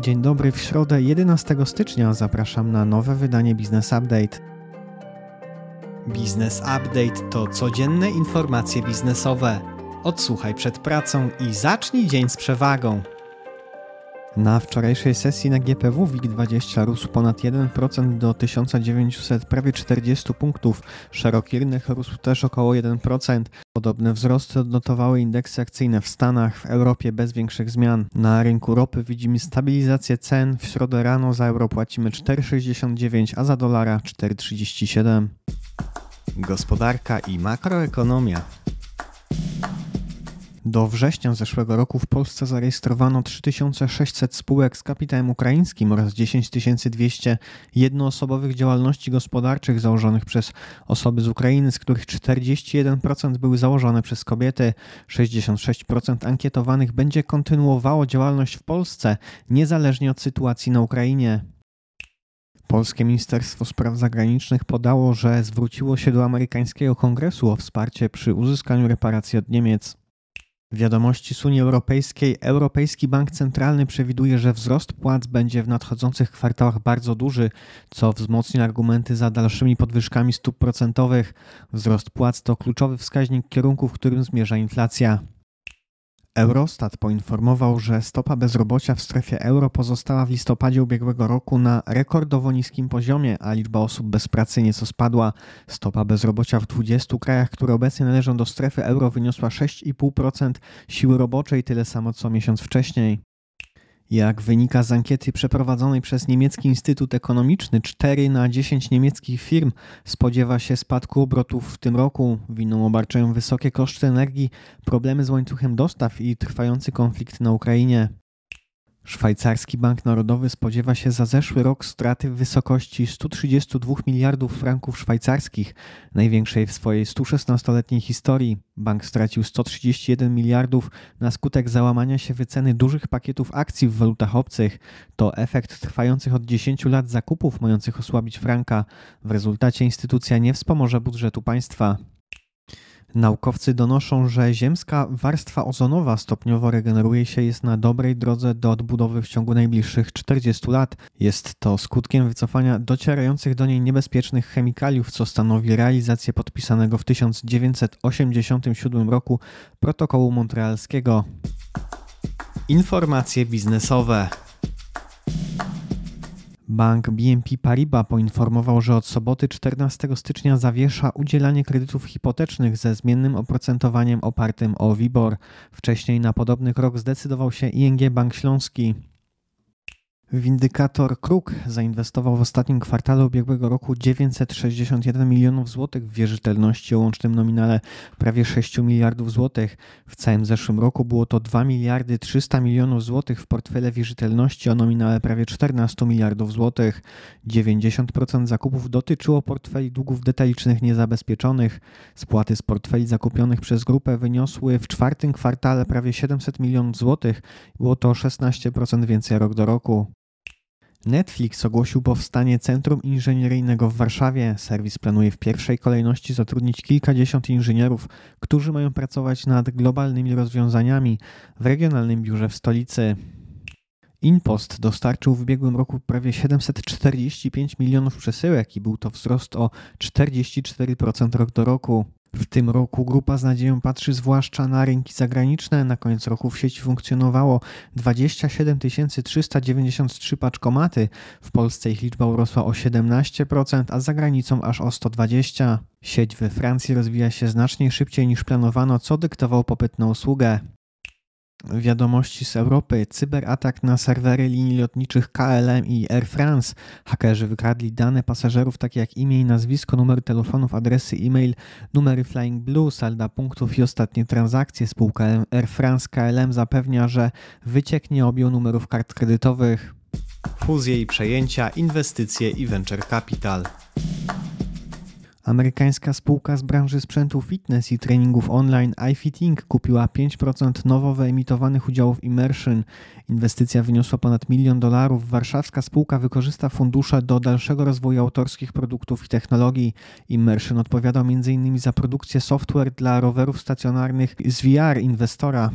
Dzień dobry, w środę 11 stycznia zapraszam na nowe wydanie Business Update. Business Update to codzienne informacje biznesowe. Odsłuchaj przed pracą i zacznij dzień z przewagą. Na wczorajszej sesji na GPW WIG20 rósł ponad 1% do 1900 prawie 40 punktów. Szeroki rynek rósł też około 1%. Podobne wzrosty odnotowały indeksy akcyjne w Stanach, w Europie bez większych zmian. Na rynku ropy widzimy stabilizację cen. W środę rano za euro płacimy 4,69, a za dolara 4,37. Gospodarka i makroekonomia. Do września zeszłego roku w Polsce zarejestrowano 3600 spółek z kapitałem ukraińskim oraz 10200 jednoosobowych działalności gospodarczych założonych przez osoby z Ukrainy, z których 41% były założone przez kobiety. 66% ankietowanych będzie kontynuowało działalność w Polsce, niezależnie od sytuacji na Ukrainie. Polskie Ministerstwo Spraw Zagranicznych podało, że zwróciło się do amerykańskiego kongresu o wsparcie przy uzyskaniu reparacji od Niemiec. Wiadomości z Unii Europejskiej. Europejski Bank Centralny przewiduje, że wzrost płac będzie w nadchodzących kwartałach bardzo duży, co wzmocni argumenty za dalszymi podwyżkami stóp procentowych. Wzrost płac to kluczowy wskaźnik kierunku, w którym zmierza inflacja. Eurostat poinformował, że stopa bezrobocia w strefie euro pozostała w listopadzie ubiegłego roku na rekordowo niskim poziomie, a liczba osób bez pracy nieco spadła. Stopa bezrobocia w 20 krajach, które obecnie należą do strefy euro, wyniosła 6,5% siły roboczej, tyle samo co miesiąc wcześniej. Jak wynika z ankiety przeprowadzonej przez niemiecki Instytut Ekonomiczny, 4 na 10 niemieckich firm spodziewa się spadku obrotów w tym roku. Winą obarczają wysokie koszty energii, problemy z łańcuchem dostaw i trwający konflikt na Ukrainie. Szwajcarski Bank Narodowy spodziewa się za zeszły rok straty w wysokości 132 miliardów franków szwajcarskich, największej w swojej 116-letniej historii. Bank stracił 131 miliardów na skutek załamania się wyceny dużych pakietów akcji w walutach obcych. To efekt trwających od 10 lat zakupów mających osłabić franka. W rezultacie instytucja nie wspomoże budżetu państwa. Naukowcy donoszą, że ziemska warstwa ozonowa stopniowo regeneruje się, jest na dobrej drodze do odbudowy w ciągu najbliższych 40 lat. Jest to skutkiem wycofania docierających do niej niebezpiecznych chemikaliów, co stanowi realizację podpisanego w 1987 roku protokołu montrealskiego. Informacje biznesowe. Bank BNP Paribas poinformował, że od soboty 14 stycznia zawiesza udzielanie kredytów hipotecznych ze zmiennym oprocentowaniem opartym o WIBOR. Wcześniej na podobny krok zdecydował się ING Bank Śląski. Windykator Kruk zainwestował w ostatnim kwartale ubiegłego roku 961 milionów złotych w wierzytelności o łącznym nominale prawie 6 miliardów złotych. W całym zeszłym roku było to 2 miliardy 300 milionów złotych w portfele wierzytelności o nominale prawie 14 miliardów złotych. 90% zakupów dotyczyło portfeli długów detalicznych niezabezpieczonych. Spłaty z portfeli zakupionych przez grupę wyniosły w czwartym kwartale prawie 700 milionów złotych. Było to 16% więcej rok do roku. Netflix ogłosił powstanie Centrum Inżynieryjnego w Warszawie. Serwis planuje w pierwszej kolejności zatrudnić kilkadziesiąt inżynierów, którzy mają pracować nad globalnymi rozwiązaniami w regionalnym biurze w stolicy. InPost dostarczył w ubiegłym roku prawie 745 milionów przesyłek i był to wzrost o 44% rok do roku. W tym roku grupa z nadzieją patrzy zwłaszcza na rynki zagraniczne. Na koniec roku w sieci funkcjonowało 27 393 paczkomaty. W Polsce ich liczba urosła o 17%, a za granicą aż o 120%. Sieć we Francji rozwija się znacznie szybciej niż planowano, co dyktował popyt na usługę. Wiadomości z Europy. Cyberatak na serwery linii lotniczych KLM i Air France. Hakerzy wykradli dane pasażerów takie jak imię i nazwisko, numery telefonów, adresy e-mail, numery Flying Blue, salda punktów i ostatnie transakcje. Spółka Air France KLM zapewnia, że wyciek nie objął numerów kart kredytowych. Fuzje i przejęcia, inwestycje i venture capital. Amerykańska spółka z branży sprzętu fitness i treningów online iFitting kupiła 5% nowo wyemitowanych udziałów Immersion. Inwestycja wyniosła ponad milion dolarów. Warszawska spółka wykorzysta fundusze do dalszego rozwoju autorskich produktów i technologii. Immersion odpowiadał m.in. za produkcję software dla rowerów stacjonarnych z VR Inwestora.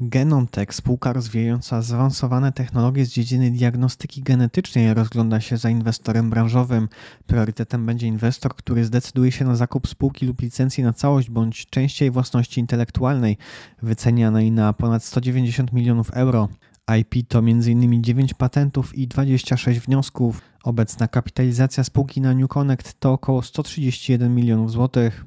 Genontech, spółka rozwijająca zaawansowane technologie z dziedziny diagnostyki genetycznej, rozgląda się za inwestorem branżowym. Priorytetem będzie inwestor, który zdecyduje się na zakup spółki lub licencji na całość bądź częściej własności intelektualnej, wycenianej na ponad 190 milionów euro. IP to m.in. 9 patentów i 26 wniosków. Obecna kapitalizacja spółki na New Connect to około 131 milionów złotych.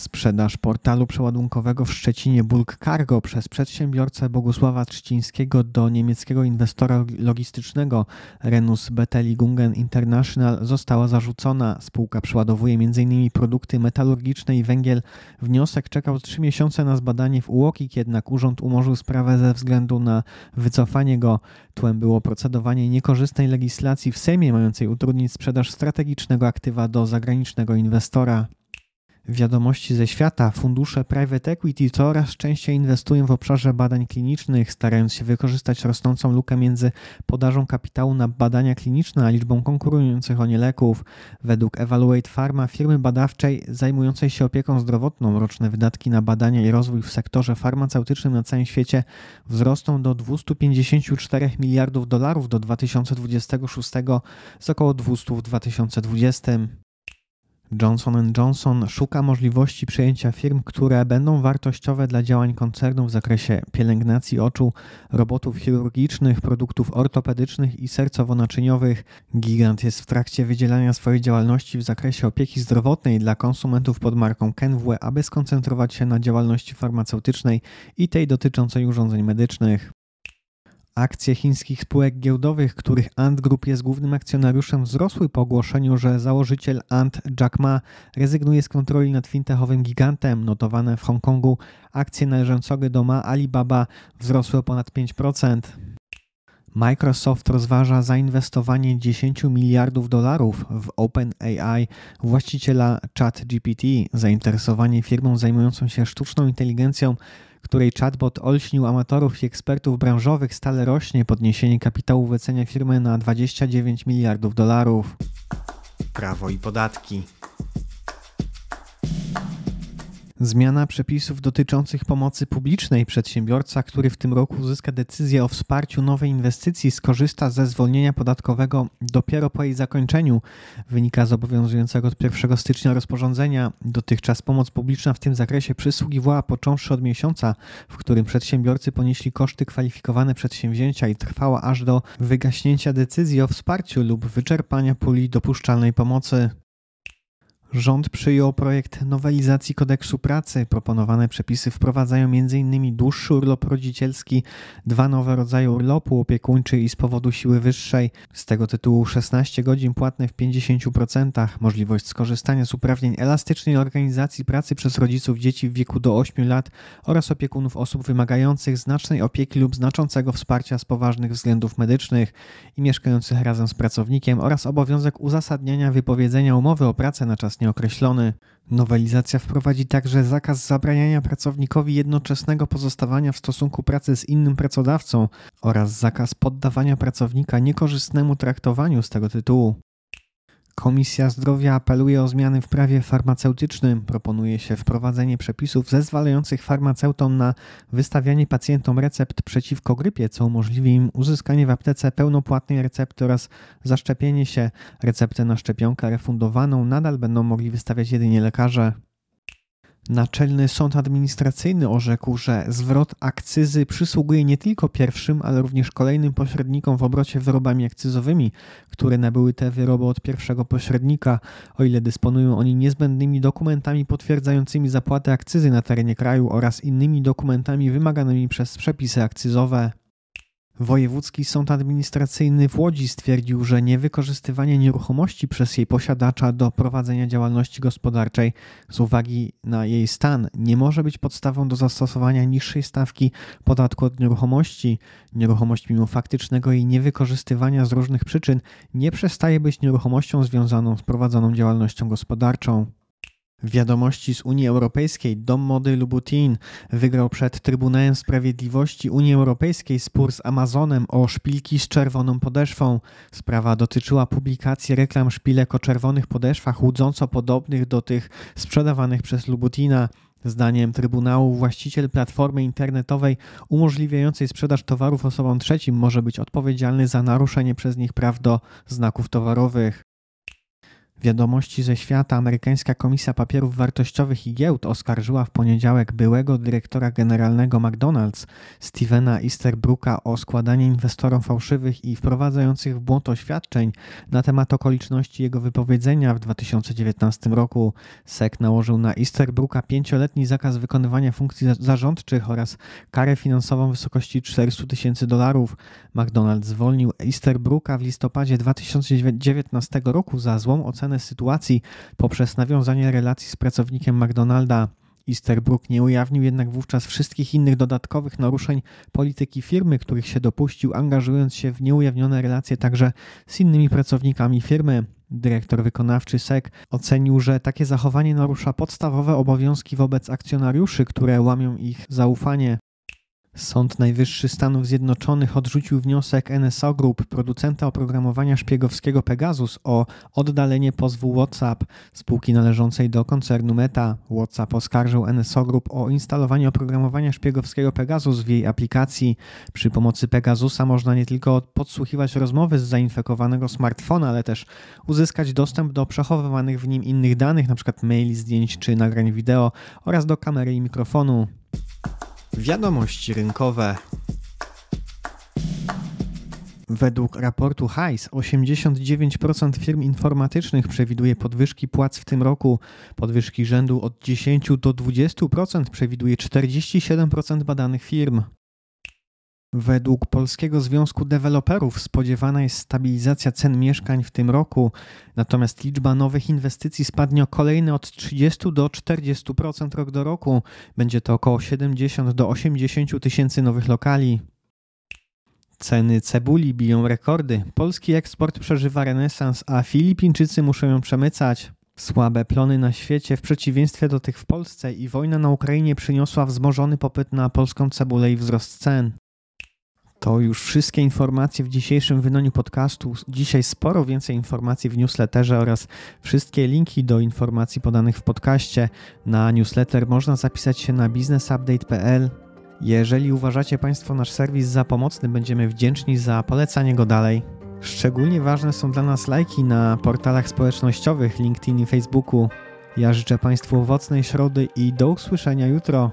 Sprzedaż portalu przeładunkowego w Szczecinie Bulk Cargo przez przedsiębiorcę Bogusława Trzcińskiego do niemieckiego inwestora logistycznego Renus Beteligungen International została zarzucona. Spółka przeładowuje m.in. produkty metalurgiczne i węgiel. Wniosek czekał 3 miesiące na zbadanie w UOKiK, jednak urząd umorzył sprawę ze względu na wycofanie go. Tłem było procedowanie niekorzystnej legislacji w Sejmie mającej utrudnić sprzedaż strategicznego aktywa do zagranicznego inwestora. Wiadomości ze świata. Fundusze private equity coraz częściej inwestują w obszarze badań klinicznych, starając się wykorzystać rosnącą lukę między podażą kapitału na badania kliniczne a liczbą konkurujących o nie leków. Według Evaluate Pharma, firmy badawczej zajmującej się opieką zdrowotną, roczne wydatki na badania i rozwój w sektorze farmaceutycznym na całym świecie wzrosną do 254 miliardów dolarów do 2026 z około 200 w 2020. Johnson Johnson szuka możliwości przejęcia firm, które będą wartościowe dla działań koncernu w zakresie pielęgnacji oczu, robotów chirurgicznych, produktów ortopedycznych i sercowo-naczyniowych. Gigant jest w trakcie wydzielania swojej działalności w zakresie opieki zdrowotnej dla konsumentów pod marką Kenvue, aby skoncentrować się na działalności farmaceutycznej i tej dotyczącej urządzeń medycznych. Akcje chińskich spółek giełdowych, których Ant Group jest głównym akcjonariuszem, wzrosły po ogłoszeniu, że założyciel Ant Jack Ma rezygnuje z kontroli nad fintechowym gigantem. Notowane w Hongkongu akcje należącego do Ma Alibaba wzrosły o ponad 5%. Microsoft rozważa zainwestowanie 10 miliardów dolarów w OpenAI, właściciela ChatGPT. Zainteresowanie firmą zajmującą się sztuczną inteligencją której chatbot olśnił amatorów i ekspertów branżowych, stale rośnie. Podniesienie kapitału wycenia firmy na 29 miliardów dolarów. Prawo i podatki. Zmiana przepisów dotyczących pomocy publicznej. Przedsiębiorca, który w tym roku uzyska decyzję o wsparciu nowej inwestycji, skorzysta ze zwolnienia podatkowego dopiero po jej zakończeniu. Wynika z obowiązującego od 1 stycznia rozporządzenia. Dotychczas pomoc publiczna w tym zakresie przysługiwała począwszy od miesiąca, w którym przedsiębiorcy ponieśli koszty kwalifikowane przedsięwzięcia i trwała aż do wygaśnięcia decyzji o wsparciu lub wyczerpania puli dopuszczalnej pomocy. Rząd przyjął projekt nowelizacji kodeksu pracy. Proponowane przepisy wprowadzają m.in. dłuższy urlop rodzicielski, dwa nowe rodzaje urlopu opiekuńczy i z powodu siły wyższej. Z tego tytułu 16 godzin płatne w 50%, możliwość skorzystania z uprawnień elastycznej organizacji pracy przez rodziców dzieci w wieku do 8 lat oraz opiekunów osób wymagających znacznej opieki lub znaczącego wsparcia z poważnych względów medycznych i mieszkających razem z pracownikiem oraz obowiązek uzasadniania wypowiedzenia umowy o pracę na czas nieokreślony. Nowelizacja wprowadzi także zakaz zabraniania pracownikowi jednoczesnego pozostawania w stosunku pracy z innym pracodawcą oraz zakaz poddawania pracownika niekorzystnemu traktowaniu z tego tytułu. Komisja Zdrowia apeluje o zmiany w prawie farmaceutycznym. Proponuje się wprowadzenie przepisów zezwalających farmaceutom na wystawianie pacjentom recept przeciwko grypie, co umożliwi im uzyskanie w aptece pełnopłatnej recepty oraz zaszczepienie się. Receptę na szczepionkę refundowaną nadal będą mogli wystawiać jedynie lekarze. Naczelny Sąd Administracyjny orzekł, że zwrot akcyzy przysługuje nie tylko pierwszym, ale również kolejnym pośrednikom w obrocie wyrobami akcyzowymi, które nabyły te wyroby od pierwszego pośrednika, o ile dysponują oni niezbędnymi dokumentami potwierdzającymi zapłatę akcyzy na terenie kraju oraz innymi dokumentami wymaganymi przez przepisy akcyzowe. Wojewódzki Sąd Administracyjny w Łodzi stwierdził, że niewykorzystywanie nieruchomości przez jej posiadacza do prowadzenia działalności gospodarczej z uwagi na jej stan nie może być podstawą do zastosowania niższej stawki podatku od nieruchomości. Nieruchomość mimo faktycznego jej niewykorzystywania z różnych przyczyn nie przestaje być nieruchomością związaną z prowadzoną działalnością gospodarczą. Wiadomości z Unii Europejskiej. Dom mody Louboutin wygrał przed Trybunałem Sprawiedliwości Unii Europejskiej spór z Amazonem o szpilki z czerwoną podeszwą. Sprawa dotyczyła publikacji reklam szpilek o czerwonych podeszwach łudząco podobnych do tych sprzedawanych przez Louboutina. Zdaniem Trybunału właściciel platformy internetowej umożliwiającej sprzedaż towarów osobom trzecim może być odpowiedzialny za naruszenie przez nich praw do znaków towarowych. Wiadomości ze świata amerykańska Komisja Papierów Wartościowych i Giełd oskarżyła w poniedziałek byłego dyrektora generalnego McDonald's Stevena Easterbrooka o składanie inwestorom fałszywych i wprowadzających w błąd oświadczeń na temat okoliczności jego wypowiedzenia w 2019 roku. SEC nałożył na Easterbrooka pięcioletni zakaz wykonywania funkcji zarządczych oraz karę finansową w wysokości 400 tysięcy dolarów. McDonald's zwolnił Easterbrooka w listopadzie 2019 roku za złą ocenę ocenę sytuacji poprzez nawiązanie relacji z pracownikiem McDonalda. Easterbrook nie ujawnił jednak wówczas wszystkich innych dodatkowych naruszeń polityki firmy, których się dopuścił, angażując się w nieujawnione relacje także z innymi pracownikami firmy. Dyrektor wykonawczy SEC ocenił, że takie zachowanie narusza podstawowe obowiązki wobec akcjonariuszy, które łamią ich zaufanie. Sąd Najwyższy Stanów Zjednoczonych odrzucił wniosek NSO Group, producenta oprogramowania szpiegowskiego Pegasus, o oddalenie pozwu WhatsApp, spółki należącej do koncernu Meta. WhatsApp oskarżył NSO Group o instalowanie oprogramowania szpiegowskiego Pegasus w jej aplikacji. Przy pomocy Pegasusa można nie tylko podsłuchiwać rozmowy z zainfekowanego smartfona, ale też uzyskać dostęp do przechowywanych w nim innych danych, np. maili, zdjęć czy nagrań wideo oraz do kamery i mikrofonu. Wiadomości rynkowe. Według raportu HICE 89% firm informatycznych przewiduje podwyżki płac w tym roku. Podwyżki rzędu od 10 do 20% przewiduje 47% badanych firm. Według Polskiego Związku Deweloperów spodziewana jest stabilizacja cen mieszkań w tym roku, natomiast liczba nowych inwestycji spadnie o kolejne od 30 do 40% rok do roku. Będzie to około 70 do 80 tysięcy nowych lokali. Ceny cebuli biją rekordy. Polski eksport przeżywa renesans, a Filipińczycy muszą ją przemycać. Słabe plony na świecie, w przeciwieństwie do tych w Polsce, i wojna na Ukrainie przyniosła wzmożony popyt na polską cebulę i wzrost cen. To już wszystkie informacje w dzisiejszym wydaniu podcastu. Dzisiaj sporo więcej informacji w newsletterze oraz wszystkie linki do informacji podanych w podcaście. Na newsletter można zapisać się na businessupdate.pl. Jeżeli uważacie Państwo nasz serwis za pomocny, będziemy wdzięczni za polecanie go dalej. Szczególnie ważne są dla nas lajki na portalach społecznościowych LinkedIn i Facebooku. Ja życzę Państwu owocnej środy i do usłyszenia jutro.